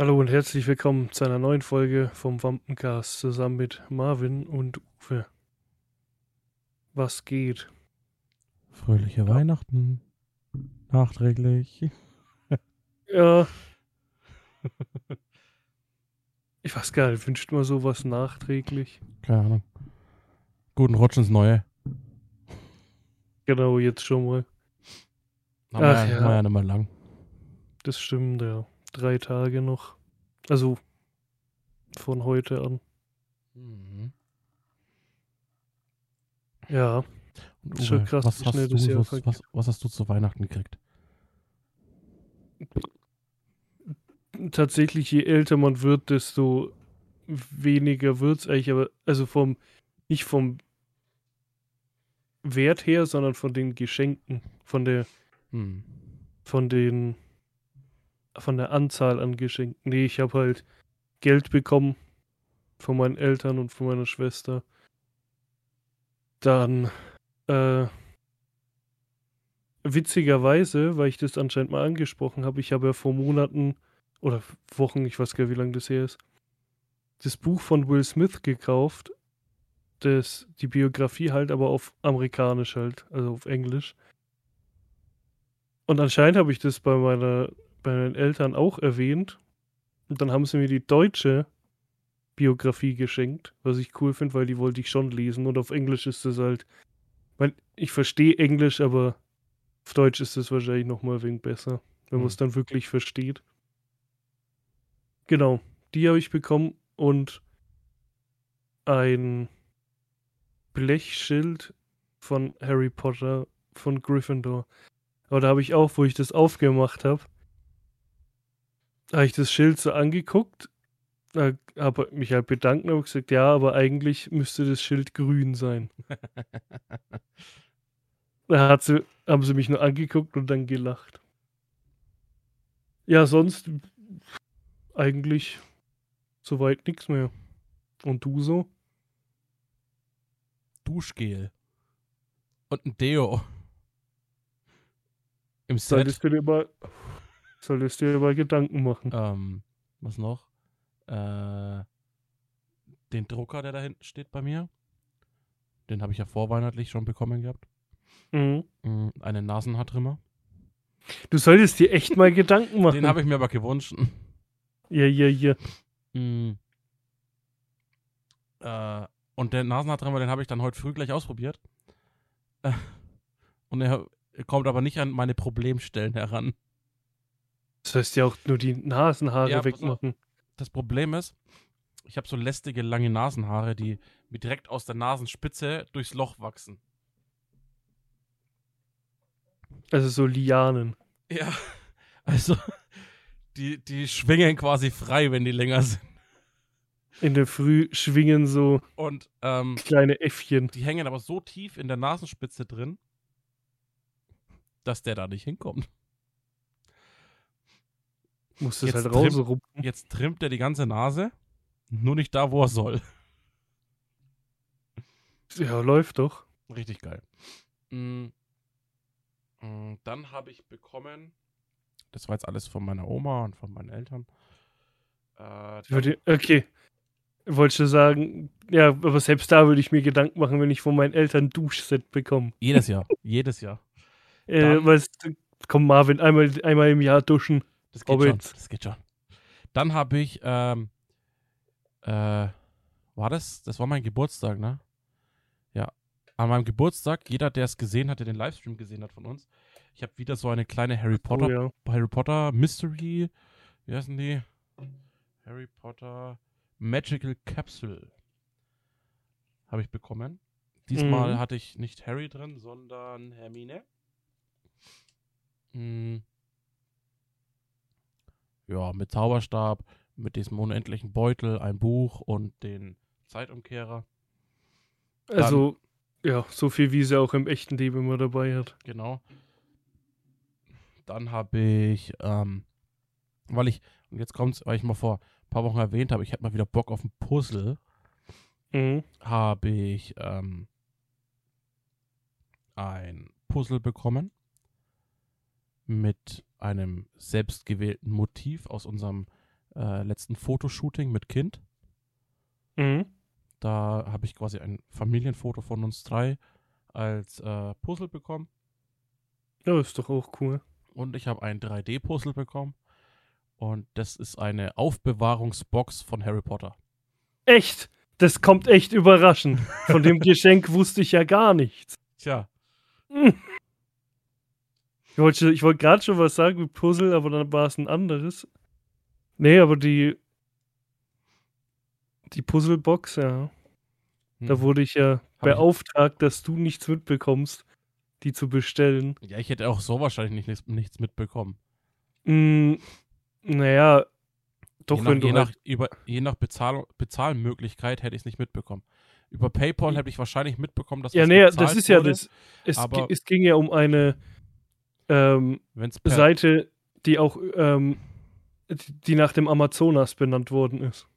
Hallo und herzlich willkommen zu einer neuen Folge vom Wampencast zusammen mit Marvin und Uwe. Was geht? Fröhliche Weihnachten. Nachträglich. Ja. Ich weiß gar nicht, wünscht man sowas nachträglich? Keine Ahnung. Guten Rutsch ins Neue. Genau, jetzt schon mal. Haben wir Ach ja, ja. wir ja nicht mehr lang. Das stimmt, ja. Drei Tage noch. Also von heute an. Mhm. Ja. Und Ist schon Uwe, krass, was hast, du, was, was, was hast du zu Weihnachten gekriegt? Tatsächlich, je älter man wird, desto weniger wird es eigentlich, aber also vom, nicht vom Wert her, sondern von den Geschenken, von der, Hm. von den, von der Anzahl an Geschenken. Nee, ich habe halt Geld bekommen von meinen Eltern und von meiner Schwester. Dann, äh, witzigerweise, weil ich das anscheinend mal angesprochen habe, ich habe ja vor Monaten oder Wochen, ich weiß gar nicht, wie lange das her ist, das Buch von Will Smith gekauft. Das, die Biografie halt, aber auf amerikanisch halt, also auf Englisch. Und anscheinend habe ich das bei meiner, bei meinen Eltern auch erwähnt. Und dann haben sie mir die deutsche Biografie geschenkt, was ich cool finde, weil die wollte ich schon lesen. Und auf Englisch ist das halt, weil ich verstehe Englisch, aber auf Deutsch ist es wahrscheinlich noch mal ein wenig besser, wenn man Hm. es dann wirklich versteht. Genau, die habe ich bekommen und ein Blechschild von Harry Potter von Gryffindor. Aber da habe ich auch, wo ich das aufgemacht habe, habe ich das Schild so angeguckt, habe mich halt bedankt und habe gesagt, ja, aber eigentlich müsste das Schild grün sein. Da hat sie, haben sie mich nur angeguckt und dann gelacht. Ja, sonst eigentlich soweit nichts mehr. Und du so? Duschgel. Und ein Deo. Im Set. Solltest du dir mal, solltest du dir mal Gedanken machen. Ähm, was noch? Äh, den Drucker, der da hinten steht bei mir. Den habe ich ja vorweihnachtlich schon bekommen gehabt. Mhm. Mm, Einen Nasenhaartrimmer. Du solltest dir echt mal Gedanken machen. Den habe ich mir aber gewünscht. Ja, ja, ja. Mm. Äh, und der Nasenhaartrimmer, den habe ich dann heute früh gleich ausprobiert. Äh, und er kommt aber nicht an meine Problemstellen heran. Das heißt ja auch nur die Nasenhaare Ja, wegmachen. Das Problem ist, ich habe so lästige, lange Nasenhaare, die mir direkt aus der Nasenspitze durchs Loch wachsen. Also so Lianen. Ja. Also, die, die schwingen quasi frei, wenn die länger sind. In der Früh schwingen so Und ähm, kleine Äffchen. die hängen aber so tief in der Nasenspitze drin, dass der da nicht hinkommt. Muss das Jetzt halt rausrupfen. Jetzt trimmt er die ganze Nase, nur nicht da, wo er soll. Ja, läuft doch. Richtig geil. Mm. Mm, Dann habe ich bekommen, das war jetzt alles von meiner Oma und von meinen Eltern. Äh, Okay. Wollte schon sagen, ja, aber selbst da würde ich mir Gedanken machen, wenn ich von meinen Eltern Duschset bekomme. jedes Jahr, jedes Jahr. Äh, Dann- weißt du, komm Marvin, einmal, einmal im Jahr duschen. Das geht Hobbits. schon. Das geht schon. Dann habe ich, ähm, äh, war das? Das war mein Geburtstag, ne? Ja. An meinem Geburtstag, jeder, der es gesehen hat, der den Livestream gesehen hat von uns, ich habe wieder so eine kleine Harry Potter, Oh, ja. Harry Potter Mystery, wie heißen die? Harry Potter Magical Capsule habe ich bekommen. Diesmal Mhm. hatte ich nicht Harry drin, sondern Hermine. Mm. Ja, mit Zauberstab, mit diesem unendlichen Beutel, ein Buch und den Zeitumkehrer. Also, ja, so viel wie sie auch im echten Leben immer dabei hat. Genau. Dann habe ich, ähm, weil ich, und jetzt kommt's, weil ich mal vor ein paar Wochen erwähnt habe, ich hätte mal wieder Bock auf ein Puzzle, Mhm. habe ich ähm, ein Puzzle bekommen mit einem selbstgewählten Motiv aus unserem äh, letzten Fotoshooting mit Kind. Mhm. Da habe ich quasi ein Familienfoto von uns drei als äh, Puzzle bekommen. Ja, ist doch auch cool. Und ich habe ein 3D-Puzzle bekommen. Und das ist eine Aufbewahrungsbox von Harry Potter. Echt? Das kommt echt überraschend. Von dem Geschenk wusste ich ja gar nichts. Tja. Ich wollte, ich wollte gerade schon was sagen mit Puzzle, aber dann war es ein anderes. Nee, aber die. Die Puzzlebox, ja. Da Hm. wurde ich ja Hab ich- beauftragt, dass du nichts mitbekommst, die zu bestellen. Ja, ich hätte auch so wahrscheinlich nicht, nichts- mitbekommen. Mm, naja, doch, je nach, wenn du je, halt, nach, über, je nach Bezahl Bezahlmöglichkeit hätte ich es nicht mitbekommen. Über PayPal hätte ich wahrscheinlich mitbekommen, dass Ja, nee, das ist ja wurde. das. Es, aber- es ging ja um eine ähm, Seite, die auch, ähm, die nach dem Amazonas benannt worden ist.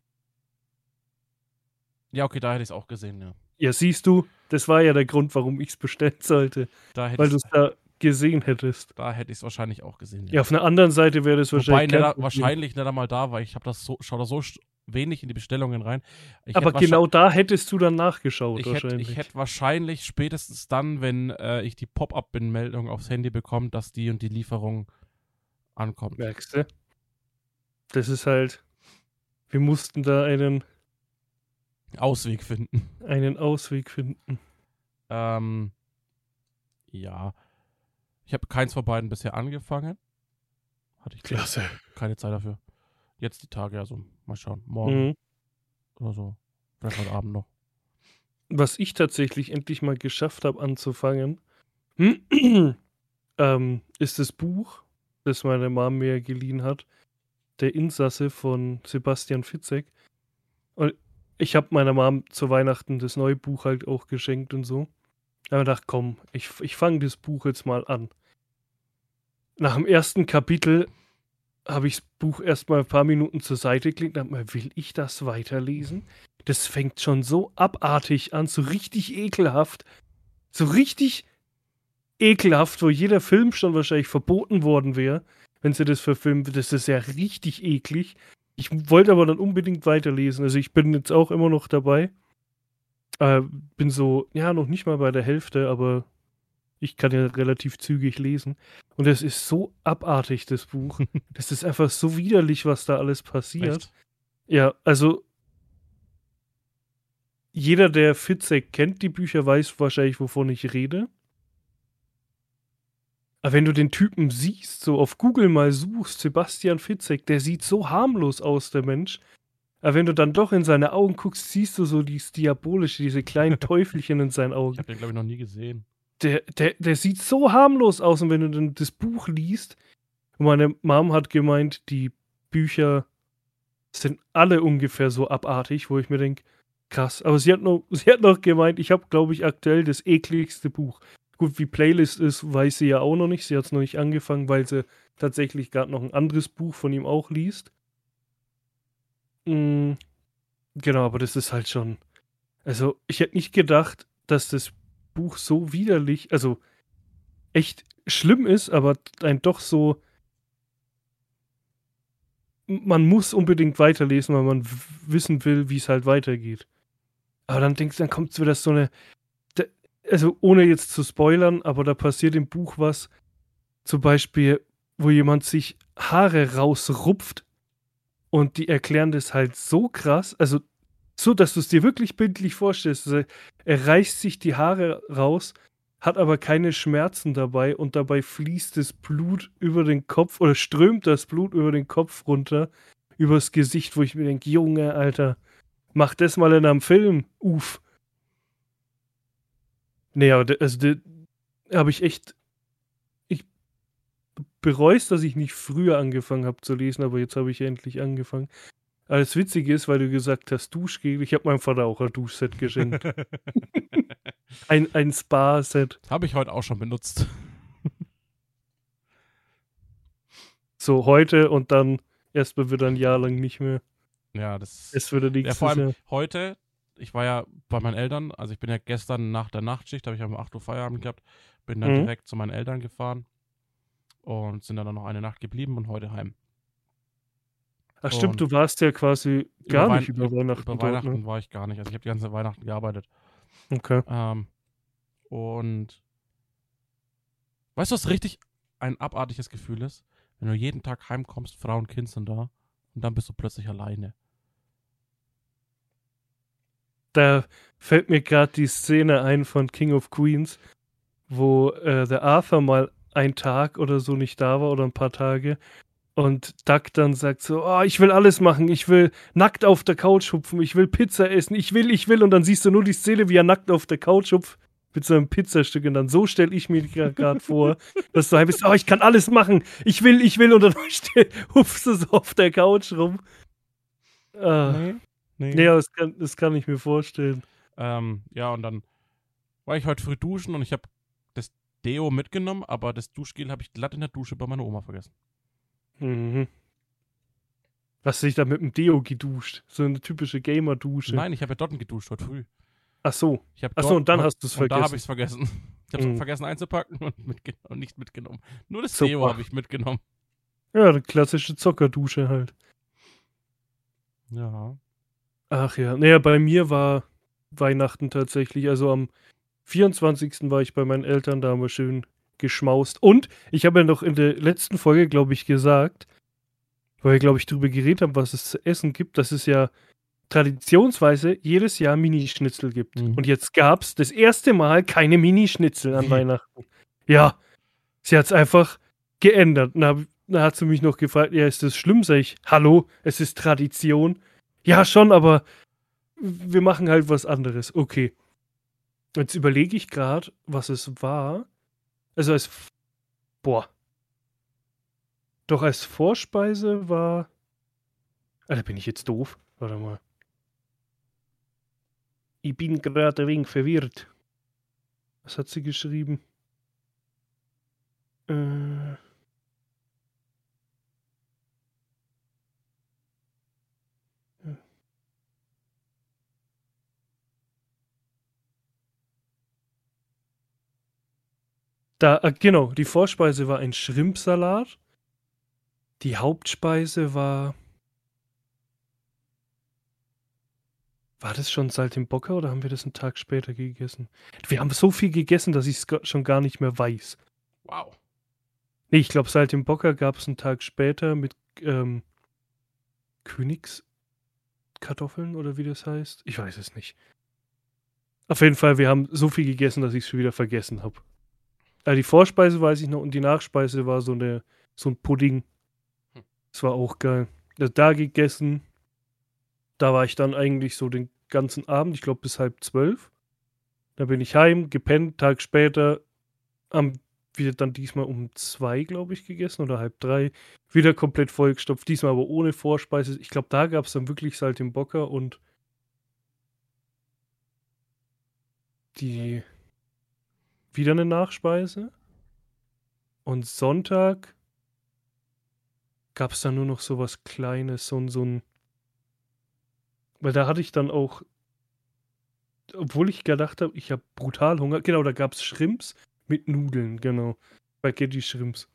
Ja, okay, da hätte ich es auch gesehen, ja. Ja, siehst du, das war ja der Grund, warum ich es bestellen sollte, weil du es da gesehen hättest. da hätte ich es wahrscheinlich auch gesehen. Ja, auf einer anderen Seite wäre das Wobei wahrscheinlich. nicht, kein Problem. wahrscheinlich nicht einmal da, weil ich habe das so, schau da so wenig in die Bestellungen rein. Ich Aber hätte genau da hättest du dann nachgeschaut, Ich hätte, wahrscheinlich. ich hätte wahrscheinlich spätestens dann, wenn äh, ich die Pop-up-Meldung aufs Handy bekomme, dass die und die Lieferung ankommt. Merkst du? Das ist halt. Wir mussten da einen, Ausweg finden. einen Ausweg finden. Ähm, ja. Ich habe keins von beiden bisher angefangen. Hatte ich keine Zeit dafür. Jetzt die Tage, also mal schauen. Morgen Mhm. oder so. Vielleicht heute Abend noch. Was ich tatsächlich endlich mal geschafft habe anzufangen, ähm, ist das Buch, das meine Mom mir geliehen hat. Der Insasse von Sebastian Fitzek. Und ich habe meiner Mom zu Weihnachten das neue Buch halt auch geschenkt und so. Da habe ich gedacht, komm, ich, ich fange das Buch jetzt mal an. Nach dem ersten Kapitel habe ich das Buch erstmal ein paar Minuten zur Seite gelegt und mir, will ich das weiterlesen? Das fängt schon so abartig an, so richtig ekelhaft. So richtig ekelhaft, wo jeder Film schon wahrscheinlich verboten worden wäre, wenn sie das verfilmen. Das ist ja richtig eklig. Ich wollte aber dann unbedingt weiterlesen. Also ich bin jetzt auch immer noch dabei. Äh, bin so, ja, noch nicht mal bei der Hälfte, aber ich kann ja relativ zügig lesen. Und es ist so abartig, das Buch. das ist einfach so widerlich, was da alles passiert. Echt? Ja, also jeder, der Fitzek kennt, die Bücher, weiß wahrscheinlich, wovon ich rede. Aber wenn du den Typen siehst, so auf Google mal suchst, Sebastian Fitzek, der sieht so harmlos aus, der Mensch. Aber wenn du dann doch in seine Augen guckst, siehst du so dieses Diabolische, diese kleinen Teufelchen in seinen Ich Augen. habe den, glaube ich, noch nie gesehen. Der, der, der sieht so harmlos aus und wenn du dann das Buch liest, meine Mom hat gemeint, die Bücher sind alle ungefähr so abartig, wo ich mir denke, krass. Aber sie hat noch, sie hat noch gemeint, ich habe, glaube ich, aktuell das ekligste Buch. Gut, wie Playlist ist, weiß sie ja auch noch nicht. Sie hat es noch nicht angefangen, weil sie tatsächlich gerade noch ein anderes Buch von ihm auch liest. Mm, genau, aber das ist halt schon. Also, ich hätte nicht gedacht, dass das Buch so widerlich, also echt schlimm ist, aber ein doch so. Man muss unbedingt weiterlesen, weil man wissen will, wie es halt weitergeht. Aber dann denkst dann kommt wieder so eine. Also, ohne jetzt zu spoilern, aber da passiert im Buch was. Zum Beispiel, wo jemand sich Haare rausrupft und die erklären das halt so krass. Also, so, dass du es dir wirklich bildlich vorstellst. Also, er reißt sich die Haare raus, hat aber keine Schmerzen dabei und dabei fließt das Blut über den Kopf oder strömt das Blut über den Kopf runter, übers Gesicht, wo ich mir denke, Junge, Alter, mach das mal in einem Film. Uff. De- also habe ich echt. Ich bereue es, dass ich nicht früher angefangen habe zu lesen, aber jetzt habe ich endlich angefangen. Aber das Witzige ist, weil du gesagt hast, Duschgel, ich habe meinem Vater auch ein Duschset geschenkt. ein ein Spa-Set. habe ich heute auch schon benutzt. So heute und dann erstmal wieder ein Jahr lang nicht mehr. Ja, das Es würde Ja, nächstes vor allem Jahr. heute, ich war ja bei meinen Eltern, also ich bin ja gestern nach der Nachtschicht, habe ich um 8 Uhr Feierabend gehabt, bin dann Mhm. direkt zu meinen Eltern gefahren und sind dann noch eine Nacht geblieben und heute heim. Ach stimmt, du warst ja quasi gar Weihn- nicht über Weihnachten Über dort, Weihnachten ne? war ich gar nicht. Also ich habe die ganze Weihnachten gearbeitet. Okay. Ähm, und weißt du, was richtig ein abartiges Gefühl ist? Wenn du jeden Tag heimkommst, Frau und Kind sind da und dann bist du plötzlich alleine. Da fällt mir gerade die Szene ein von King of Queens, wo äh, der Arthur mal ein Tag oder so nicht da war oder ein paar Tage. Und Duck dann sagt so, oh, ich will alles machen, ich will nackt auf der Couch hupfen, ich will Pizza essen, ich will, ich will. Und dann siehst du nur die Szene, wie er nackt auf der Couch hupft mit so einem Pizzastück. Und dann so stelle ich mir gerade vor, dass du halt bist, oh, ich kann alles machen, ich will, ich will. Und dann hupfst du so auf der Couch rum. Ah, Nee. nee, aber das kann, das kann ich mir vorstellen. Ähm, ja, und dann war ich heute früh duschen und ich habe das Deo mitgenommen, aber das Duschgel habe ich glatt in der Dusche bei meiner Oma vergessen. Mhm. Hast du dich da mit dem Deo geduscht? So eine typische Gamer-Dusche. Nein, ich habe ja dort geduscht heute früh. Ach so. Ich Ach so, und dann hast du's und Da habe vergessen. ich es vergessen. Ich habe es Mhm. vergessen einzupacken und, mitgen und nicht mitgenommen. Nur das Super. Deo habe ich mitgenommen. Ja, eine klassische Zockerdusche halt. Ja. Ach ja. Naja, bei mir war Weihnachten tatsächlich. Also am 24. war ich bei meinen Eltern, da haben wir schön geschmaust. Und ich habe ja noch in der letzten Folge, glaube ich, gesagt, weil wir, glaube ich, darüber geredet haben, was es zu essen gibt, dass es ja traditionsweise jedes Jahr Minischnitzel gibt. Mhm. Und jetzt gab es das erste Mal keine Minischnitzel an? Weihnachten. Ja, sie hat es einfach geändert. Hab- da hat sie mich noch gefragt, ja, ist das schlimm? Sag ich, hallo, es ist Tradition. Ja, schon, aber wir machen halt was anderes. Okay. Jetzt überlege ich gerade, was es war. Also als. Boah. Doch als Vorspeise war. Alter, bin ich jetzt doof? Warte mal. Ich bin gerade ein wenig verwirrt. Was hat sie geschrieben? Äh. Da, äh, genau, die Vorspeise war ein Schrimpsalat. Die Hauptspeise war. War das schon Saltimbocca oder haben wir das einen Tag später gegessen? Wir haben so viel gegessen, dass ich es schon gar nicht mehr weiß. Wow. Nee, ich glaube, Saltimbocca gab es einen Tag später mit ähm, Königskartoffeln oder wie das heißt. Ich weiß es nicht. Auf jeden Fall, wir haben so viel gegessen, dass ich es schon wieder vergessen habe. Also die Vorspeise weiß ich noch und die Nachspeise war so, eine, so ein Pudding. Hm. Das war auch geil. Also da gegessen. Da war ich dann eigentlich so den ganzen Abend, ich glaube bis halb zwölf. Da bin ich heim, gepennt, Tag später haben wir dann diesmal um zwei, glaube ich, gegessen oder halb drei. Wieder komplett vollgestopft, diesmal aber ohne Vorspeise. Ich glaube, da gab es dann wirklich Saltimbocca und die wieder eine Nachspeise. Und Sonntag gab es dann nur noch so was Kleines, so, ein- so ein. Weil da hatte ich dann auch, obwohl ich gedacht habe, ich habe brutal Hunger. Genau, da gab es Shrimps mit Nudeln, genau. Spaghetti Shrimps.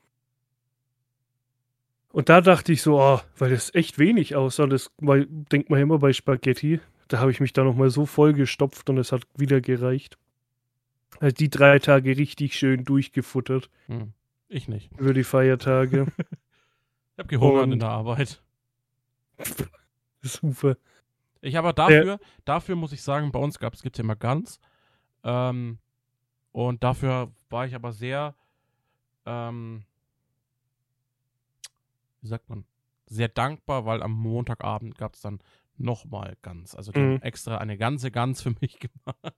Und da dachte ich so, oh, weil das echt wenig aussah, das weil, denkt man immer bei Spaghetti. Da habe ich mich da nochmal so voll gestopft und es hat wieder gereicht. Also die drei Tage richtig schön durchgefuttert Hm. Ich nicht. über die Feiertage. Ich habe gehungert Und- in der Arbeit. Super. Ich aber dafür, dafür muss ich sagen, bei uns gab es ja immer Gans. Ähm, und dafür war ich aber sehr, ähm, wie sagt man, sehr dankbar, weil am Montagabend gab es dann nochmal Gans. Also die Mhm. haben extra eine ganze Gans für mich gemacht.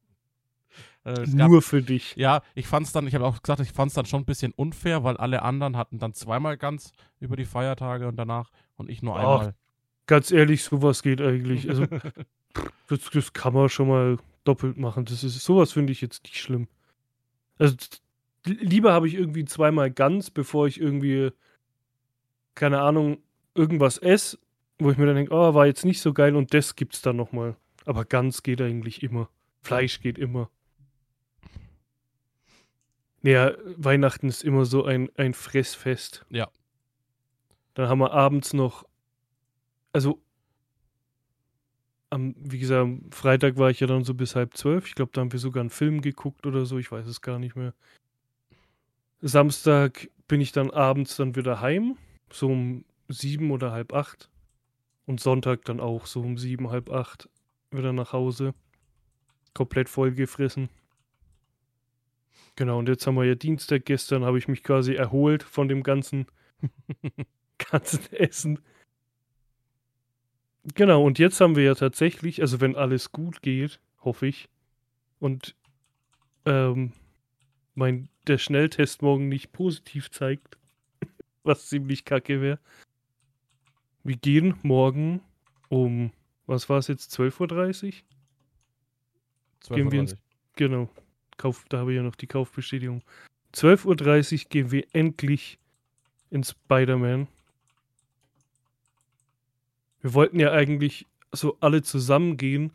Äh, es gab- Nur für dich. ja, ich fand's dann, ich habe auch gesagt, ich fand's dann schon ein bisschen unfair, weil alle anderen hatten dann zweimal Gans über die Feiertage und danach und ich nur Ach, einmal. Ganz ehrlich, sowas geht eigentlich. Also, das, das kann man schon mal doppelt machen. Das ist, sowas finde ich jetzt nicht schlimm. Also, lieber habe ich irgendwie zweimal ganz, bevor ich irgendwie, keine Ahnung, irgendwas esse, wo ich mir dann denke, oh, war jetzt nicht so geil und das gibt's dann nochmal. Aber ganz geht eigentlich immer. Fleisch geht immer. Ja, Weihnachten ist immer so ein, ein Fressfest. Ja. Dann haben wir abends noch also am, wie gesagt, am Freitag war ich ja dann so bis halb zwölf. Ich glaube, da haben wir sogar einen Film geguckt oder so. Ich weiß es gar nicht mehr. Samstag bin ich dann abends dann wieder heim, so um sieben oder halb acht. Und Sonntag dann auch so um sieben, halb acht wieder nach Hause. Komplett vollgefressen. Genau, und jetzt haben wir ja Dienstag. Gestern habe ich mich quasi erholt von dem ganzen, ganzen Essen. Genau, und jetzt haben wir ja tatsächlich, also wenn alles gut geht, hoffe ich, und ähm, mein, der Schnelltest morgen nicht positiv zeigt, was ziemlich kacke wäre. Wir gehen morgen um, was war es jetzt, 12.30 Uhr? Gehen wir ins, genau, Kauf, da habe ich ja noch die Kaufbestätigung. 12.30 Uhr gehen wir endlich in Spider-Man. Wir wollten ja eigentlich so alle zusammen gehen.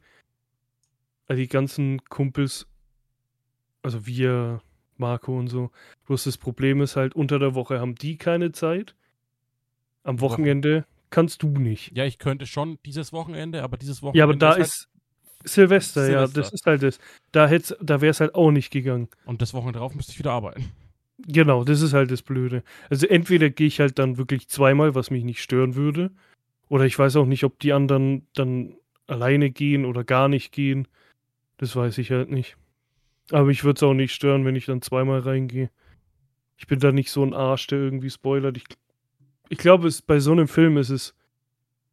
Also die ganzen Kumpels, also wir, Marco und so. Bloß das Problem ist halt, unter der Woche haben die keine Zeit. Am Wochenende kannst du nicht. Ja, ich könnte schon dieses Wochenende, aber dieses Wochenende. Ja, aber da ist, halt ist Silvester, ja, das ist halt das. Da, da wäre es halt auch nicht gegangen. Und das Wochenende drauf müsste ich wieder arbeiten. Genau, das ist halt das Blöde. Also entweder gehe ich halt dann wirklich zweimal, was mich nicht stören würde. Oder ich weiß auch nicht, ob die anderen dann alleine gehen oder gar nicht gehen. Das weiß ich halt nicht. Aber ich würde es auch nicht stören, wenn ich dann zweimal reingehe. Ich bin da nicht so ein Arsch, der irgendwie spoilert. Ich, ich glaube, bei so einem Film ist es,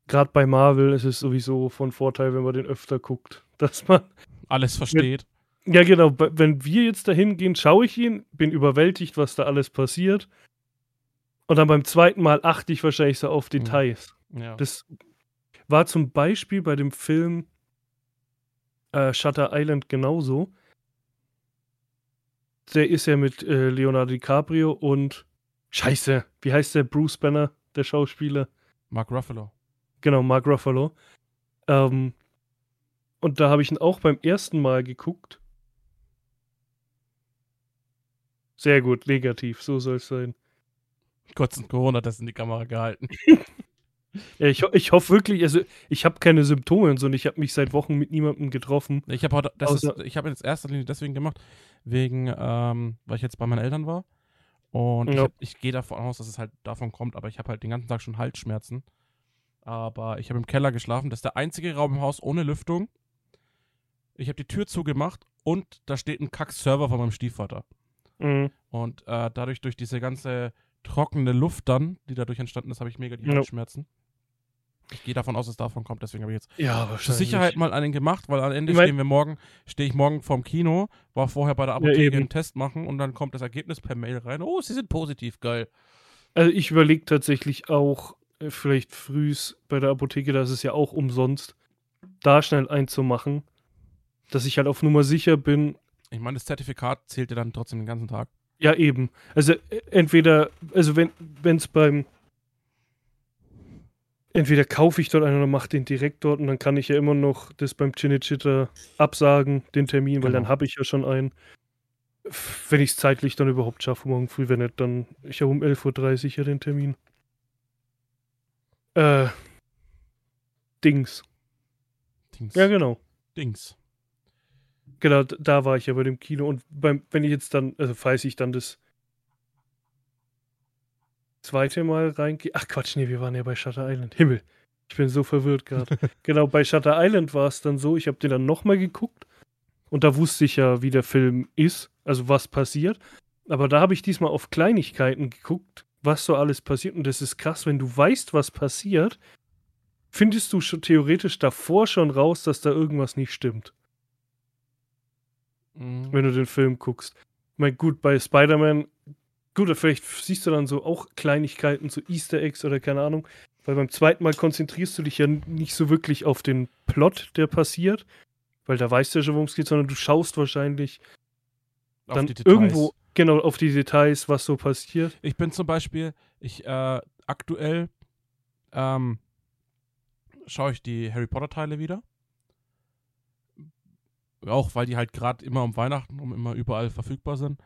gerade bei Marvel, ist es sowieso von Vorteil, wenn man den öfter guckt. Dass man alles versteht. Ja, genau. Wenn wir jetzt dahin gehen, schaue ich ihn, bin überwältigt, was da alles passiert. Und dann beim zweiten Mal achte ich wahrscheinlich so auf hm. Details. Ja. Das war zum Beispiel bei dem Film äh, Shutter Island genauso. Der ist ja mit äh, Leonardo DiCaprio und Scheiße, wie heißt der Bruce Banner, der Schauspieler? Mark Ruffalo. Genau, Mark Ruffalo. Ähm, und da habe ich ihn auch beim ersten Mal geguckt. Sehr gut, negativ, so soll es sein. Kurz ein Corona-Test in die Kamera gehalten. Ja, ich, ich hoffe wirklich, also ich habe keine Symptome und so und ich habe mich seit Wochen mit niemandem getroffen. Ich habe heute, das ist, ich habe jetzt erster Linie deswegen gemacht, wegen, ähm, weil ich jetzt bei meinen Eltern war. Und ja. ich, ich gehe davon aus, dass es halt davon kommt, aber ich habe halt den ganzen Tag schon Halsschmerzen. Aber ich habe im Keller geschlafen. Das ist der einzige Raum im Haus ohne Lüftung. Ich habe die Tür zugemacht und da steht ein Kack-Server von meinem Stiefvater. Mhm. Und äh, dadurch, durch diese ganze trockene Luft dann, die dadurch entstanden ist, habe ich mega die Halsschmerzen. Ja. Ich gehe davon aus, dass es davon kommt, deswegen habe ich jetzt ja, zur Sicherheit mal einen gemacht, weil am Ende ich mein, stehen wir morgen, stehe ich morgen vorm Kino, war vorher bei der Apotheke ja, einen Test machen und dann kommt das Ergebnis per Mail rein. Oh, sie sind positiv, geil. Also ich überlege tatsächlich auch, vielleicht frühs bei der Apotheke, da ist es ja auch umsonst, da schnell einzumachen, dass ich halt auf Nummer sicher bin. Ich meine, das Zertifikat zählt ja dann trotzdem den ganzen Tag. Ja, eben. Also äh, entweder, also wenn es beim entweder kaufe ich dort einen oder mache den direkt dort und dann kann ich ja immer noch das beim Chinichita absagen, den Termin, genau. weil dann genau. habe ich ja schon einen. Wenn ich es zeitlich dann überhaupt schaffe, morgen früh, wenn nicht, dann ich habe um 11.30 Uhr ja den Termin. Äh, Dings. Dings. Ja, genau. Dings. Genau, da war ich ja bei dem Kino und beim, wenn ich jetzt dann, also falls ich dann das zweite Mal reingehe. Ach Quatsch, nee, wir waren ja bei Shutter Island. Himmel. Ich bin so verwirrt gerade. genau, bei Shutter Island war es dann so, ich habe den dann nochmal geguckt und da wusste ich ja, wie der Film ist, also was passiert. Aber da habe ich diesmal auf Kleinigkeiten geguckt, was so alles passiert. Und das ist krass, wenn du weißt, was passiert, findest du schon theoretisch davor schon raus, dass da irgendwas nicht stimmt. Mhm. Wenn du den Film guckst. Ich meine, gut, bei Spider-Man Gut, vielleicht siehst du dann so auch Kleinigkeiten, so Easter Eggs oder keine Ahnung. Weil beim zweiten Mal konzentrierst du dich ja nicht so wirklich auf den Plot, der passiert. Weil da weißt du ja schon, worum es geht, sondern du schaust wahrscheinlich auf dann irgendwo genau auf die Details, was so passiert. Ich bin zum Beispiel, ich äh, aktuell ähm, schaue ich die Harry Potter Teile wieder. Auch weil die halt gerade immer um Weihnachten um immer überall verfügbar sind.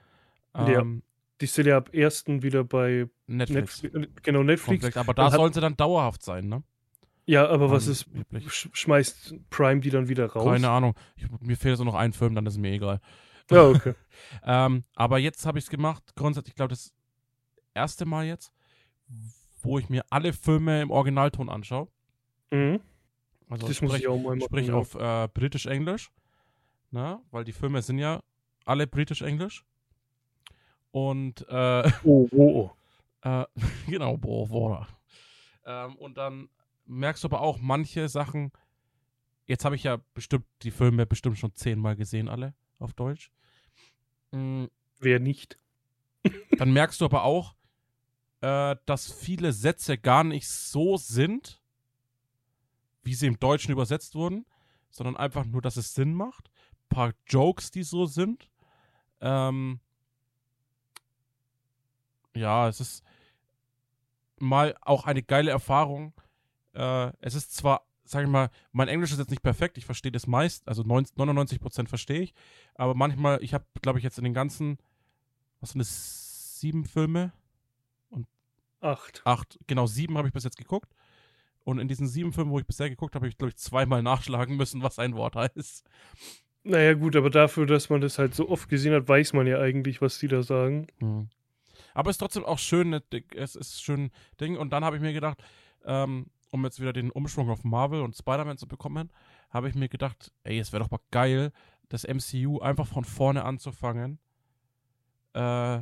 Ähm, ja. Die sind ja ab 1. wieder bei Netflix. Netflix genau, Netflix. Komplex. Aber da sollen sie dann dauerhaft sein, ne? Ja, aber was ist, angeblich. sch schmeißt Prime die dann wieder raus? Keine Ahnung. Ich, mir fehlt so noch ein Film, dann ist mir egal. Ja, okay. Ähm, aber jetzt habe ich es gemacht. Grundsätzlich, ich glaube, das erste Mal jetzt, wo ich mir alle Filme im Originalton anschaue. Mhm. Also Das muss sprich, ich auch mal machen. sprich ja. auf äh, Britisch-Englisch. Ne? Weil die Filme sind ja alle Britisch-Englisch. Und äh, Oh, oh, oh. Äh, genau, boah, boah. Ähm, und dann merkst du aber auch manche Sachen. Jetzt habe ich ja bestimmt die Filme bestimmt schon zehnmal gesehen, alle auf Deutsch. Mm, Wer nicht? Dann merkst du aber auch, äh, dass viele Sätze gar nicht so sind, wie sie im Deutschen übersetzt wurden, sondern einfach nur, dass es Sinn macht. Ein paar Jokes, die so sind. Ähm, ja, es ist mal auch eine geile Erfahrung. Äh, es ist zwar, sag ich mal, mein Englisch ist jetzt nicht perfekt, ich verstehe das meist, also 90, 99% verstehe ich, aber manchmal, ich habe, glaube ich, jetzt in den ganzen, was sind das, sieben Filme? Acht. Acht, genau, sieben habe ich bis jetzt geguckt. Und in diesen sieben Filmen, wo ich bisher geguckt habe, habe ich, glaube ich, zweimal nachschlagen müssen, was ein Wort heißt. Naja, gut, aber dafür, dass man das halt so oft gesehen hat, weiß man ja eigentlich, was die da sagen. Hm. Aber es ist trotzdem auch schön, ne, es ist schön Ding. Und dann habe ich mir gedacht, ähm, um jetzt wieder den Umschwung auf Marvel und Spider-Man zu bekommen, habe ich mir gedacht, ey, es wäre doch mal geil, das MCU einfach von vorne anzufangen. Äh,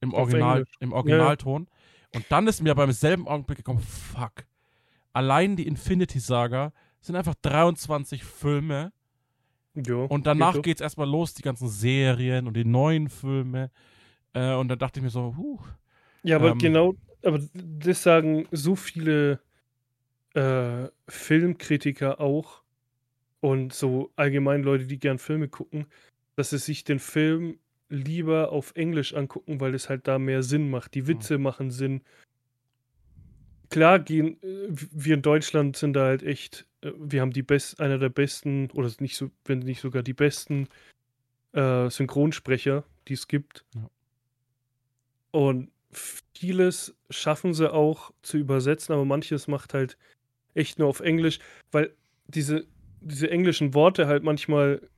Im Auf Original, Englisch. im Originalton. Und dann ist mir beim selben Augenblick gekommen, fuck. Allein die Infinity Saga sind einfach 23 Filme. Ja. Und danach geht geht's erstmal los, die ganzen Serien und die neuen Filme. Äh, und dann dachte ich mir so, huh, Ja, aber ähm, genau, aber das sagen so viele äh, Filmkritiker auch und so allgemein Leute, die gern Filme gucken, dass sie sich den Film lieber auf Englisch angucken, weil es halt da mehr Sinn macht. Die Witze machen Sinn. Klar gehen, äh, wir in Deutschland sind da halt echt, äh, wir haben die best, einer der besten, oder nicht so, wenn nicht sogar die besten äh, Synchronsprecher, die es gibt. Ja. Und vieles schaffen sie auch zu übersetzen, aber manches macht halt echt nur auf Englisch, weil diese, diese englischen Worte halt manchmal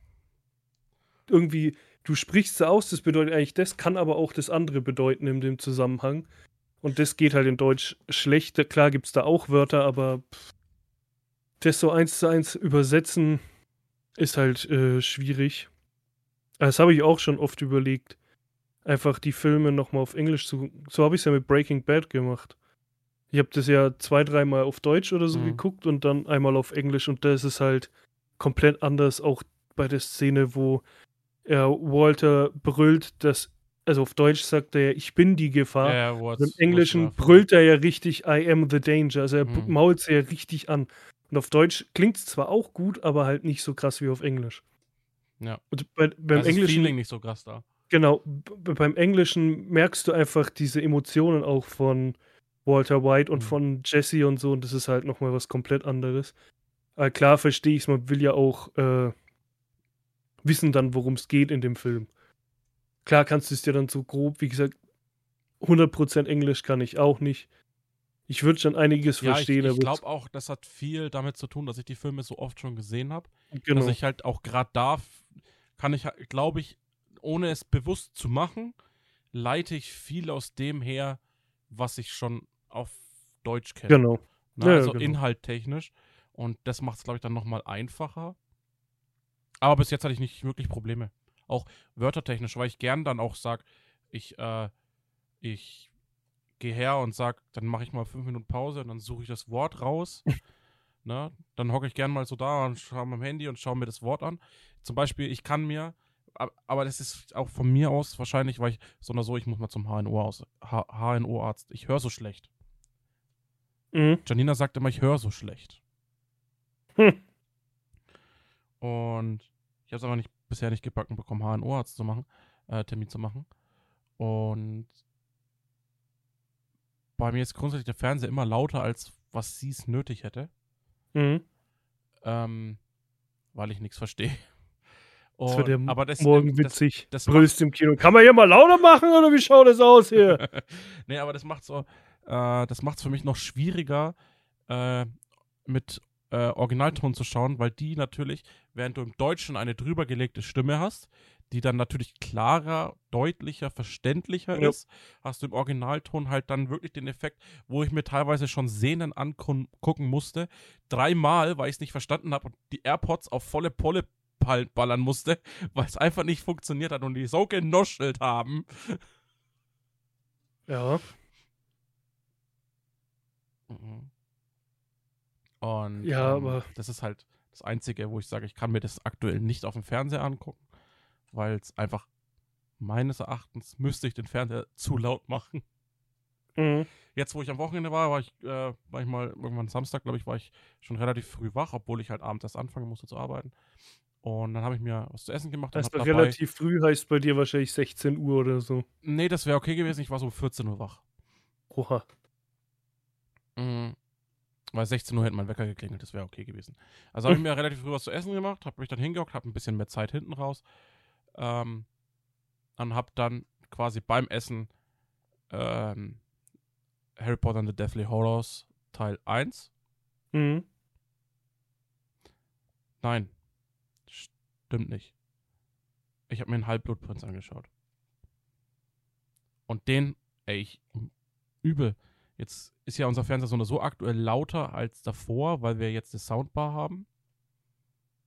irgendwie, du sprichst sie aus, das bedeutet eigentlich das, kann aber auch das andere bedeuten in dem Zusammenhang. Und das geht halt in Deutsch schlecht. Klar gibt es da auch Wörter, aber das so eins zu eins übersetzen ist halt äh, schwierig. Das habe ich auch schon oft überlegt einfach die Filme nochmal auf Englisch zu. So habe ich es ja mit Breaking Bad gemacht. Ich habe das ja zwei, dreimal auf Deutsch oder so Mhm. geguckt und dann einmal auf Englisch und da ist es halt komplett anders, auch bei der Szene, wo er Walter brüllt, dass, also auf Deutsch sagt er, ich bin die Gefahr. ja, what's, Im Englischen brüllt er ja richtig, I am the danger. Also er Mhm. mault sie ja richtig an. Und auf Deutsch klingt es zwar auch gut, aber halt nicht so krass wie auf Englisch. Ja. Und bei, beim das Englischen Feeling nicht so krass da. Genau, beim Englischen merkst du einfach diese Emotionen auch von Walter White und Mhm. von Jesse und so, und das ist halt nochmal was komplett anderes. Aber klar verstehe ich es, man will ja auch äh, wissen dann, worum es geht in dem Film. Klar kannst du es dir dann so grob, wie gesagt, 100% Englisch kann ich auch nicht. Ich würde schon einiges Ja, ich, verstehen, ich aber glaube auch, das hat viel damit zu tun, dass ich die Filme so oft schon gesehen habe. genau. Dass ich halt auch gerade da, kann ich, glaube ich, ohne es bewusst zu machen, leite ich viel aus dem her, was ich schon auf Deutsch kenne. genau. Ne? Ja, also genau. inhalttechnisch. Und das macht es, glaube ich, dann nochmal einfacher. Aber bis jetzt hatte ich nicht wirklich Probleme. Auch wörtertechnisch, weil ich gern dann auch sage, ich, äh, ich gehe her und sage, dann mache ich mal fünf Minuten Pause und dann suche ich das Wort raus. ne? Dann hocke ich gern mal so da und schaue am Handy und schaue mir das Wort an. Zum Beispiel, ich kann mir, ab- aber das ist auch von mir aus wahrscheinlich, weil ich so oder so, ich muss mal zum HNO HNO-Arzt. Ich höre so schlecht. Mhm. Janina sagt immer, ich höre so schlecht. Hm. Und ich habe es aber nicht, bisher nicht gebacken bekommen, HNO-Arzt zu machen, äh, Termin zu machen. Und bei mir ist grundsätzlich der Fernseher immer lauter, als was sie es nötig hätte, Mhm. ähm, weil ich nichts verstehe. Das wird ja Und- aber das, Morgen das, witzig. das Brüllst im Kino. Kann man hier mal lauter machen oder wie schaut es aus hier? nee, aber das macht so, äh, das macht es für mich noch schwieriger, äh, mit äh, Originalton zu schauen, weil die natürlich, während du im Deutschen eine drüber gelegte Stimme hast, die dann natürlich klarer, deutlicher, verständlicher Ja. ist, hast du im Originalton halt dann wirklich den Effekt, wo ich mir teilweise schon Szenen angucken musste, dreimal, weil ich es nicht verstanden habe und die AirPods auf volle Polle ballern musste, weil es einfach nicht funktioniert hat und die so genoschelt haben. Ja. Mhm. Und Ja, ähm, aber- das ist halt das Einzige, wo ich sage, ich kann mir das aktuell nicht auf dem Fernseher angucken, weil es einfach meines Erachtens müsste ich den Fernseher zu laut machen. Mhm. Jetzt, wo ich am Wochenende war, war ich, äh, war ich mal irgendwann Samstag, glaube ich, war ich schon relativ früh wach, obwohl ich halt abends erst anfangen musste zu arbeiten. Und dann habe ich mir was zu essen gemacht hab dabei. relativ früh heißt bei dir wahrscheinlich 16 Uhr oder so. Nee, das wäre okay gewesen. Ich war so um 14 Uhr wach. Oha. Mhm. Weil 16 Uhr hätte mein Wecker geklingelt, das wäre okay gewesen. Also habe ich mir relativ früh was zu essen gemacht, habe mich dann hingehockt, habe ein bisschen mehr Zeit hinten raus. Ähm, und habe dann quasi beim Essen ähm, Harry Potter and the Deathly Horrors Teil 1. Mhm. Nein, stimmt nicht. Ich habe mir einen Halbblutprinz angeschaut. Und den, ey, ich übel. Jetzt ist ja unser Fernseher so oder so aktuell lauter als davor, weil wir jetzt das Soundbar haben.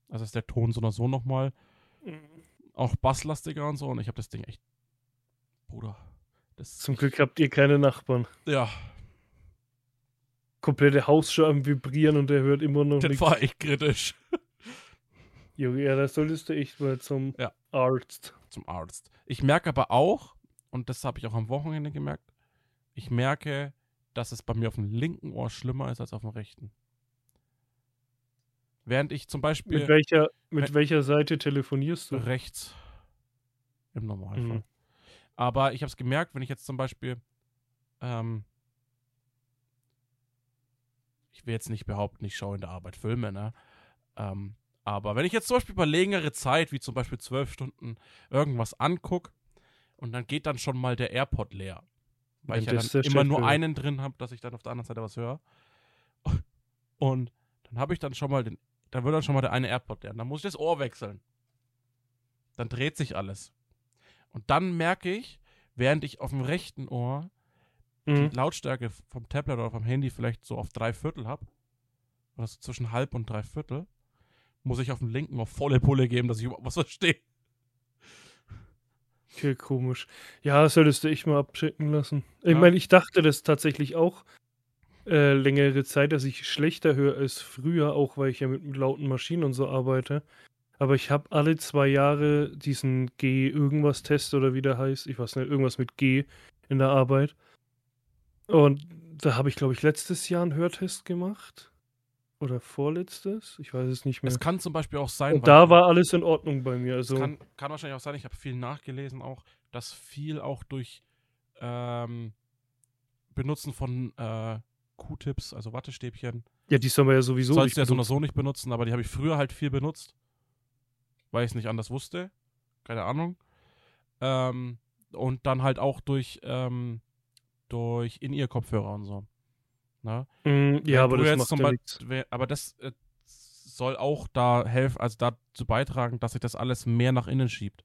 Also ist der Ton so oder so nochmal auch basslastiger und so. Und ich habe das Ding echt. Bruder. Das, Zum Glück habt ihr keine Nachbarn. Ja, Komplette Haus schon am Vibrieren und er hört immer noch das nichts. war echt kritisch. Junge, ja, da solltest du echt mal zum Ja. Arzt. zum Arzt. Ich merke aber auch, und das habe ich auch am Wochenende gemerkt, ich merke, dass es bei mir auf dem linken Ohr schlimmer ist als auf dem rechten. Während ich zum Beispiel Mit welcher, mit welcher Seite telefonierst du? rechts im Normalfall. Mhm. Aber ich habe es gemerkt, wenn ich jetzt zum Beispiel, ähm, ich will jetzt nicht behaupten, ich schaue in der Arbeit Filme, ne? Ähm, aber wenn ich jetzt zum Beispiel über längere Zeit, wie zum Beispiel zwölf Stunden, irgendwas angucke und dann geht dann schon mal der AirPod leer. Weil ich ja immer nur ja. einen drin habe, dass ich dann auf der anderen Seite was höre. Und dann habe ich dann schon mal den, dann wird dann schon mal der eine AirPod leer. Und dann muss ich das Ohr wechseln. Dann dreht sich alles. Und dann merke ich, während ich auf dem rechten Ohr Mhm. die Lautstärke vom Tablet oder vom Handy vielleicht so auf drei Viertel habe, oder so zwischen halb und drei Viertel, muss ich auf dem linken auf volle Pulle geben, dass ich überhaupt was verstehe. Okay, komisch. Ja, solltest du echt mal abchecken lassen. Ich Ja. meine, ich dachte das tatsächlich auch äh, längere Zeit, dass ich schlechter höre als früher, auch weil ich ja mit lauten Maschinen und so arbeite. Aber ich habe alle zwei Jahre diesen G-Irgendwas-Test oder wie der heißt, ich weiß nicht, irgendwas mit G in der Arbeit. Und da habe ich, glaube ich, letztes Jahr einen Hörtest gemacht. Oder vorletztes? Ich weiß es nicht mehr. Es kann zum Beispiel auch sein, Und da war alles in Ordnung bei mir. Also, kann, kann wahrscheinlich auch sein, ich habe viel nachgelesen auch, dass viel auch durch ähm, Benutzen von äh, Q-Tips, also Wattestäbchen, ja, die soll man ja sowieso sollst nicht du ja so oder so nicht benutzen, aber die habe ich früher halt viel benutzt, weil ich es nicht anders wusste. Keine Ahnung. Ähm, und dann halt auch durch, ähm, durch In-Ear-Kopfhörer und so. Na? Mm, ja, aber das macht ja Beispiel- Aber das äh, soll auch da helfen, also dazu beitragen, dass sich das alles mehr nach innen schiebt.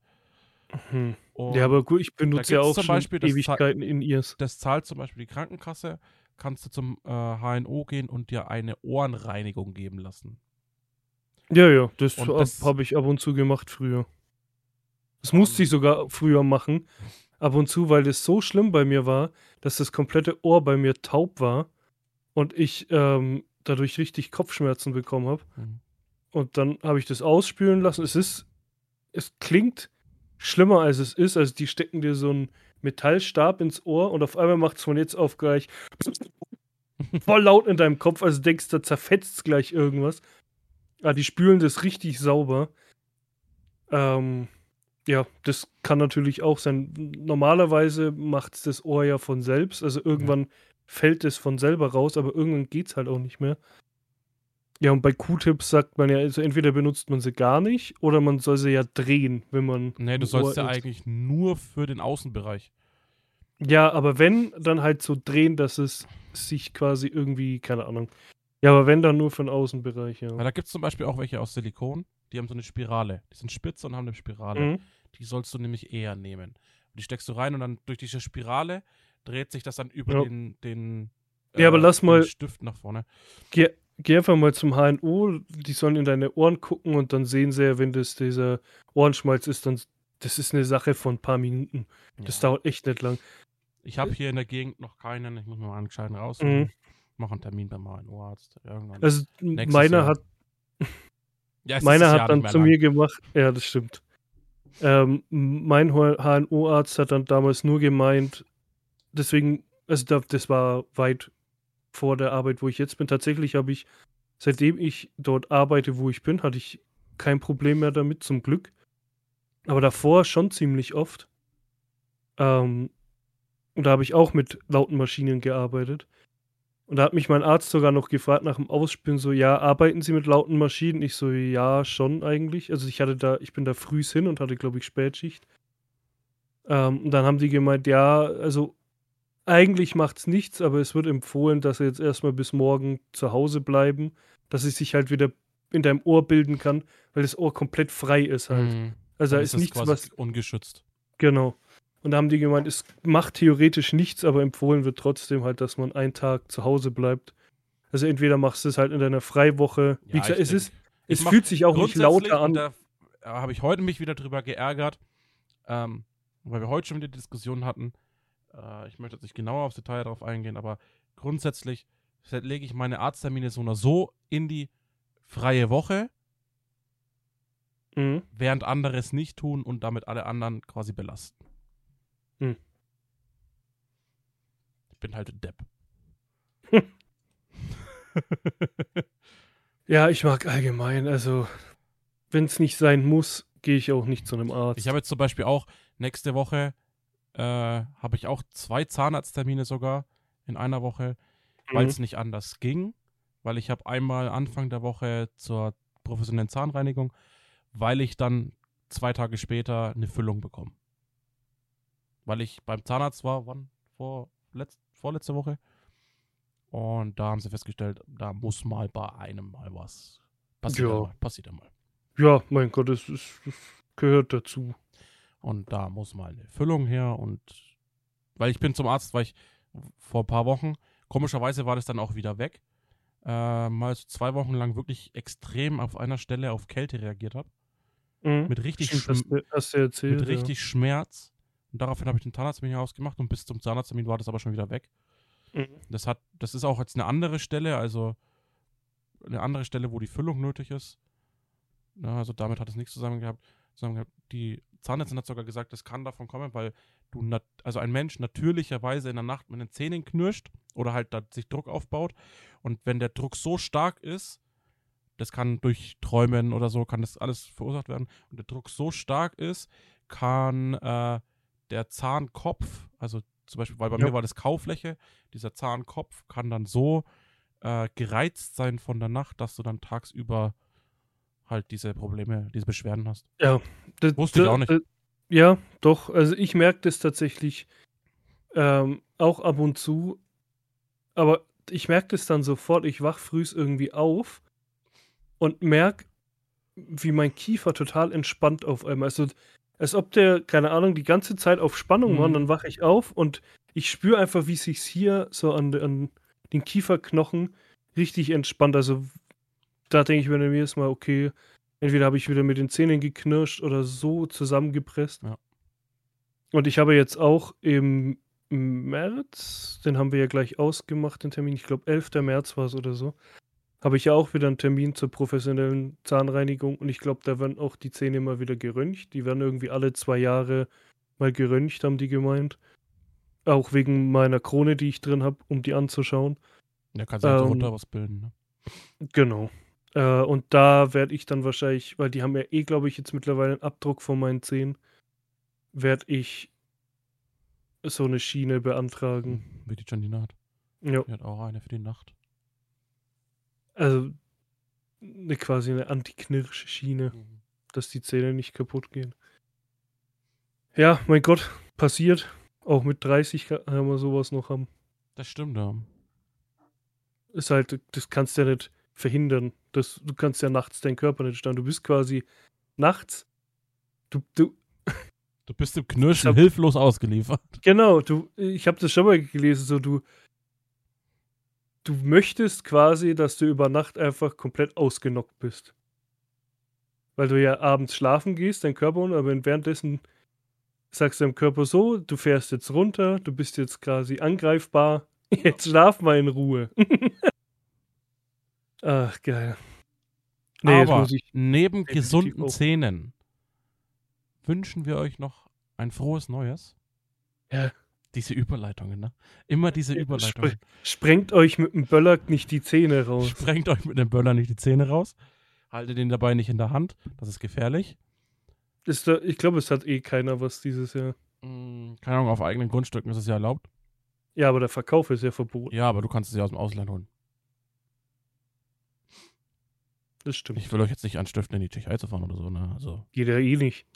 Hm. Und Ja, aber gut, ich benutze ja auch zum schon Beispiel Za- Ewigkeiten in ears. das zahlt zum Beispiel die Krankenkasse, kannst du zum äh, HNO gehen und dir eine Ohrenreinigung geben lassen. Ja, ja, das, das- habe ich ab und zu gemacht früher. Das musste ich sogar früher machen. Ab und zu, weil das so schlimm bei mir war, dass das komplette Ohr bei mir taub war und ich ähm, dadurch richtig Kopfschmerzen bekommen habe. Mhm. Und dann habe ich das ausspülen lassen. Es ist, es klingt schlimmer als es ist. Also die stecken dir so einen Metallstab ins Ohr und auf einmal macht es von jetzt auf gleich voll laut in deinem Kopf. Also denkst du, da zerfetzt gleich irgendwas. Ah, die spülen das richtig sauber. Ähm, ja, das kann natürlich auch sein. Normalerweise macht es das Ohr ja von selbst. Also irgendwann fällt es von selber raus, aber irgendwann geht es halt auch nicht mehr. Ja, und bei Q-Tips sagt man ja, also entweder benutzt man sie gar nicht oder man soll sie ja drehen, wenn man. Nee, du sollst ja eigentlich nur für den Außenbereich. Ja, aber wenn, dann halt so drehen, dass es sich quasi irgendwie, keine Ahnung, Ja, aber wenn dann nur für den Außenbereich, ja. Weil da gibt es zum Beispiel auch welche aus Silikon, die haben so eine Spirale. Die sind spitz und haben eine Spirale. Mhm. Die sollst du nämlich eher nehmen. Und die steckst du rein und dann durch diese Spirale dreht sich das dann über Ja. den, den, Ja, aber lass den mal- Stift nach vorne. Geh, geh einfach mal zum HNO, die sollen in deine Ohren gucken und dann sehen sie ja, wenn das dieser Ohrenschmalz ist, dann das ist eine Sache von ein paar Minuten. Das Ja. dauert echt nicht lang. Ich habe hier in der Gegend noch keinen. Ich muss mir mal einen gescheiten raussuchen. Mhm. Mache einen Termin bei meinem Ohrarzt. Irgendwann. Also meiner Jahr. hat ja, meiner Jahr hat dann zu lang. mir gemacht, ja, das stimmt. Ähm, mein HNO-Arzt hat dann damals nur gemeint, deswegen, also da, das war weit vor der Arbeit, wo ich jetzt bin. Tatsächlich habe ich, seitdem ich dort arbeite, wo ich bin, hatte ich kein Problem mehr damit, zum Glück. Aber davor schon ziemlich oft. Ähm, und da habe ich auch mit lauten Maschinen gearbeitet. Und da hat mich mein Arzt sogar noch gefragt nach dem Ausspielen, so, ja, arbeiten Sie mit lauten Maschinen? Ich so, ja, schon eigentlich. Also ich hatte da, ich bin da früh hin und hatte, glaube ich, Spätschicht. Ähm, und dann haben die gemeint, ja, also eigentlich macht's nichts, aber es wird empfohlen, dass sie jetzt erstmal bis morgen zu Hause bleiben, dass es sich halt wieder in deinem Ohr bilden kann, weil das Ohr komplett frei ist halt. Mhm. Also da ist es nichts, was, ungeschützt. genau. Und da haben die gemeint, es macht theoretisch nichts, aber empfohlen wird trotzdem halt, dass man einen Tag zu Hause bleibt. Also entweder machst du es halt in deiner Freiwoche. Wie Ja, gesagt, es ist, es fühlt sich auch nicht lauter an. Da habe ich heute mich wieder drüber geärgert, ähm, weil wir heute schon wieder die Diskussion hatten. Äh, ich möchte jetzt nicht genauer aufs Detail darauf eingehen, aber grundsätzlich lege ich meine Arzttermine so oder so in die freie Woche, Mhm. während andere es nicht tun und damit alle anderen quasi belasten. Hm. Ich bin halt ein Depp. Ja, ich mag allgemein, also wenn es nicht sein muss, gehe ich auch nicht zu einem Arzt. Ich habe jetzt zum Beispiel auch nächste Woche äh, habe ich auch zwei Zahnarzttermine sogar in einer Woche, weil Mhm. es nicht anders ging. Weil ich habe einmal Anfang der Woche zur professionellen Zahnreinigung, weil ich dann zwei Tage später eine Füllung bekomme. Weil ich beim Zahnarzt war, wann? Vor letzt, vorletzte Woche. Und da haben sie festgestellt, da muss mal bei einem mal was. Passiert Ja. einmal. Passiert einmal. Ja, mein Gott, das, ist, das gehört dazu. Und da muss mal eine Füllung her und weil ich bin zum Arzt, weil ich vor ein paar Wochen, komischerweise war das dann auch wieder weg, äh, mal so zwei Wochen lang wirklich extrem auf einer Stelle auf Kälte reagiert habe. Mhm. Mit richtig, Stimmt, Schm hast du erzählt. mit richtig Schmerz. Und daraufhin habe ich den Zahnarzttermin ausgemacht und bis zum Zahnarzttermin war das aber schon wieder weg. Ja. Mhm. Das hat, das ist auch jetzt eine andere Stelle, also eine andere Stelle, wo die Füllung nötig ist. Ja, also damit hat es nichts zusammen gehabt. Zusammen gehabt. Die Zahnärztin hat sogar gesagt, das kann davon kommen, weil du nat also ein Mensch natürlicherweise in der Nacht mit den Zähnen knirscht oder halt da sich Druck aufbaut. Und wenn der Druck so stark ist, das kann durch Träumen oder so, kann das alles verursacht werden. Und der Druck so stark ist, kann äh, der Zahnkopf, also zum Beispiel, weil bei Ja. mir war das Kaufläche, dieser Zahnkopf kann dann so äh, gereizt sein von der Nacht, dass du dann tagsüber halt diese Probleme, diese Beschwerden hast. Ja, das, Wusste ich auch nicht. das- Ja, doch. Also ich merke das tatsächlich ähm, auch ab und zu. Aber ich merke das dann sofort. Ich wach frühs irgendwie auf und merke, wie mein Kiefer total entspannt auf einmal. Also als ob der, keine Ahnung, die ganze Zeit auf Spannung war. Und Mhm. dann wache ich auf und ich spüre einfach, wie sich hier so an, an den Kieferknochen richtig entspannt. Also da denke ich mir dann jedes Mal, okay, entweder habe ich wieder mit den Zähnen geknirscht oder so zusammengepresst. Ja. Und ich habe jetzt auch im März, den haben wir ja gleich ausgemacht, den Termin, ich glaube 11. März war es oder so, habe ich ja auch wieder einen Termin zur professionellen Zahnreinigung und ich glaube, da werden auch die Zähne mal wieder geröntgt. Die werden irgendwie alle zwei Jahre mal geröntgt, haben die gemeint. Auch wegen meiner Krone, die ich drin habe, um die anzuschauen. Da kannst du Ähm, runter was bilden. Ne? Genau. Äh, und da werde ich dann wahrscheinlich, weil die haben ja eh, glaube ich, jetzt mittlerweile einen Abdruck von meinen Zähnen, werde ich so eine Schiene beantragen. Wie die Janina hat. Ja, Die hat auch eine für die Nacht. also eine, quasi eine Anti-Knirsch-Schiene, dass die Zähne nicht kaputt gehen. Ja, mein Gott, passiert. Auch mit 30 kann kann man sowas noch haben. Das stimmt, ja. ist halt, das kannst du ja nicht verhindern. Das, du kannst ja nachts deinen Körper nicht steuern. Du bist quasi nachts, du, du, Du bist im Knirschen hab- hilflos ausgeliefert. genau, du, ich habe das schon mal gelesen, so du, du möchtest quasi, dass du über Nacht einfach komplett ausgenockt bist. Weil du ja abends schlafen gehst, dein Körper, aber währenddessen sagst du deinem Körper so, du fährst jetzt runter, du bist jetzt quasi angreifbar, jetzt schlaf mal in Ruhe. Ach, geil. Nee, Aber neben gesunden. Zähnen wünschen wir euch noch ein frohes Neues. Ja. Diese Überleitungen, ne? Immer diese Überleitungen. sprengt euch mit dem Böller nicht die Zähne raus. Sprengt euch mit dem Böller nicht die Zähne raus. Haltet ihn dabei nicht in der Hand. Das ist gefährlich. Ist da, ich glaube, es hat eh keiner was dieses Jahr. Mm, Keine Ahnung, auf eigenen Grundstücken ist es ja erlaubt. Ja, aber der Verkauf ist ja verboten. Ja, aber du kannst es ja aus dem Ausland holen. Das stimmt. Ich will euch jetzt nicht anstiften, in die Tschechei zu fahren oder so, ne? Also, Geht ja eh nicht.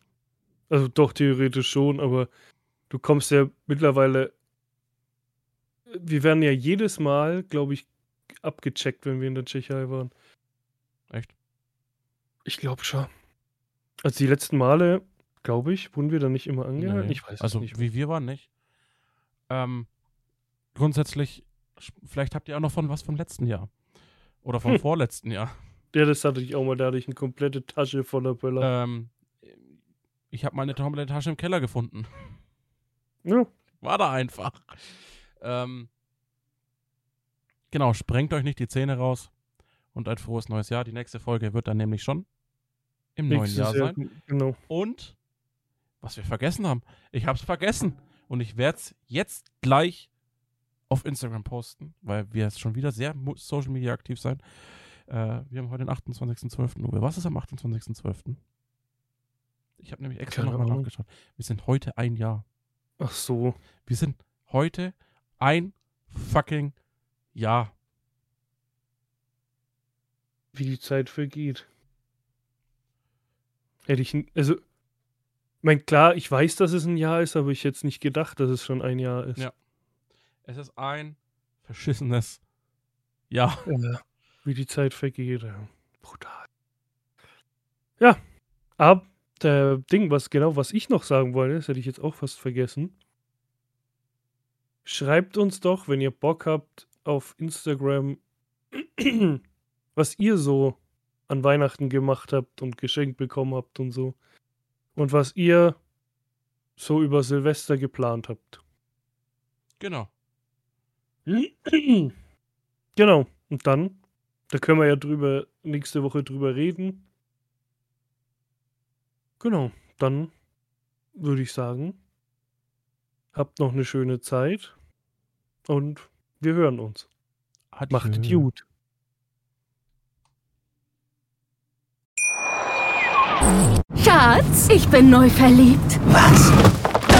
Also doch theoretisch schon, aber du kommst ja mittlerweile. Wir werden ja jedes Mal, glaube ich, abgecheckt, wenn wir in der Tschechei waren. echt? Ich glaube schon. Also die letzten Male, glaube ich, wurden wir da nicht immer angehalten. Nee. Ich weiß also, es nicht. wie wir waren nicht. Ähm, grundsätzlich, vielleicht habt ihr auch noch von was vom letzten Jahr. Oder vom Hm. vorletzten Jahr. Ja, das hatte ich auch mal. Da hatte ich eine komplette Tasche voller Böller. Ähm, ich habe meine komplette Tasche im Keller gefunden. Ja. War da einfach. Ähm, genau, sprengt euch nicht die Zähne raus und ein frohes neues Jahr. Die nächste Folge wird dann nämlich schon im neuen Jahr Jahr, sein. Genau. Und was wir vergessen haben, ich habe es vergessen und ich werde es jetzt gleich auf Instagram posten, weil wir jetzt schon wieder sehr Social Media aktiv sein. Äh, wir haben heute den 28.12. Uwe, was ist am 28.12.? Ich habe nämlich extra nochmal nachgeschaut. Wir sind heute ein Jahr. Ach so. Wir sind heute ein fucking Jahr. wie die Zeit vergeht. Hätte ich, also, ich mein, klar, ich weiß, dass es ein Jahr ist, aber ich hätte es nicht gedacht, dass es schon ein Jahr ist. Ja. Es ist ein verschissenes Jahr. Ja, wie die Zeit vergeht. Ja. Brutal. Ja, aber der Ding, was genau, was ich noch sagen wollte, das hätte ich jetzt auch fast vergessen. Schreibt uns doch, wenn ihr Bock habt, auf Instagram, was ihr so an Weihnachten gemacht habt und geschenkt bekommen habt und so. Und was ihr so über Silvester geplant habt. Genau. Genau. Und dann, da können wir ja drüber nächste Woche drüber reden. Genau. Dann würde ich sagen, habt noch eine schöne Zeit und wir hören uns. Hat Macht es gut. Schatz, ich bin neu verliebt. Was?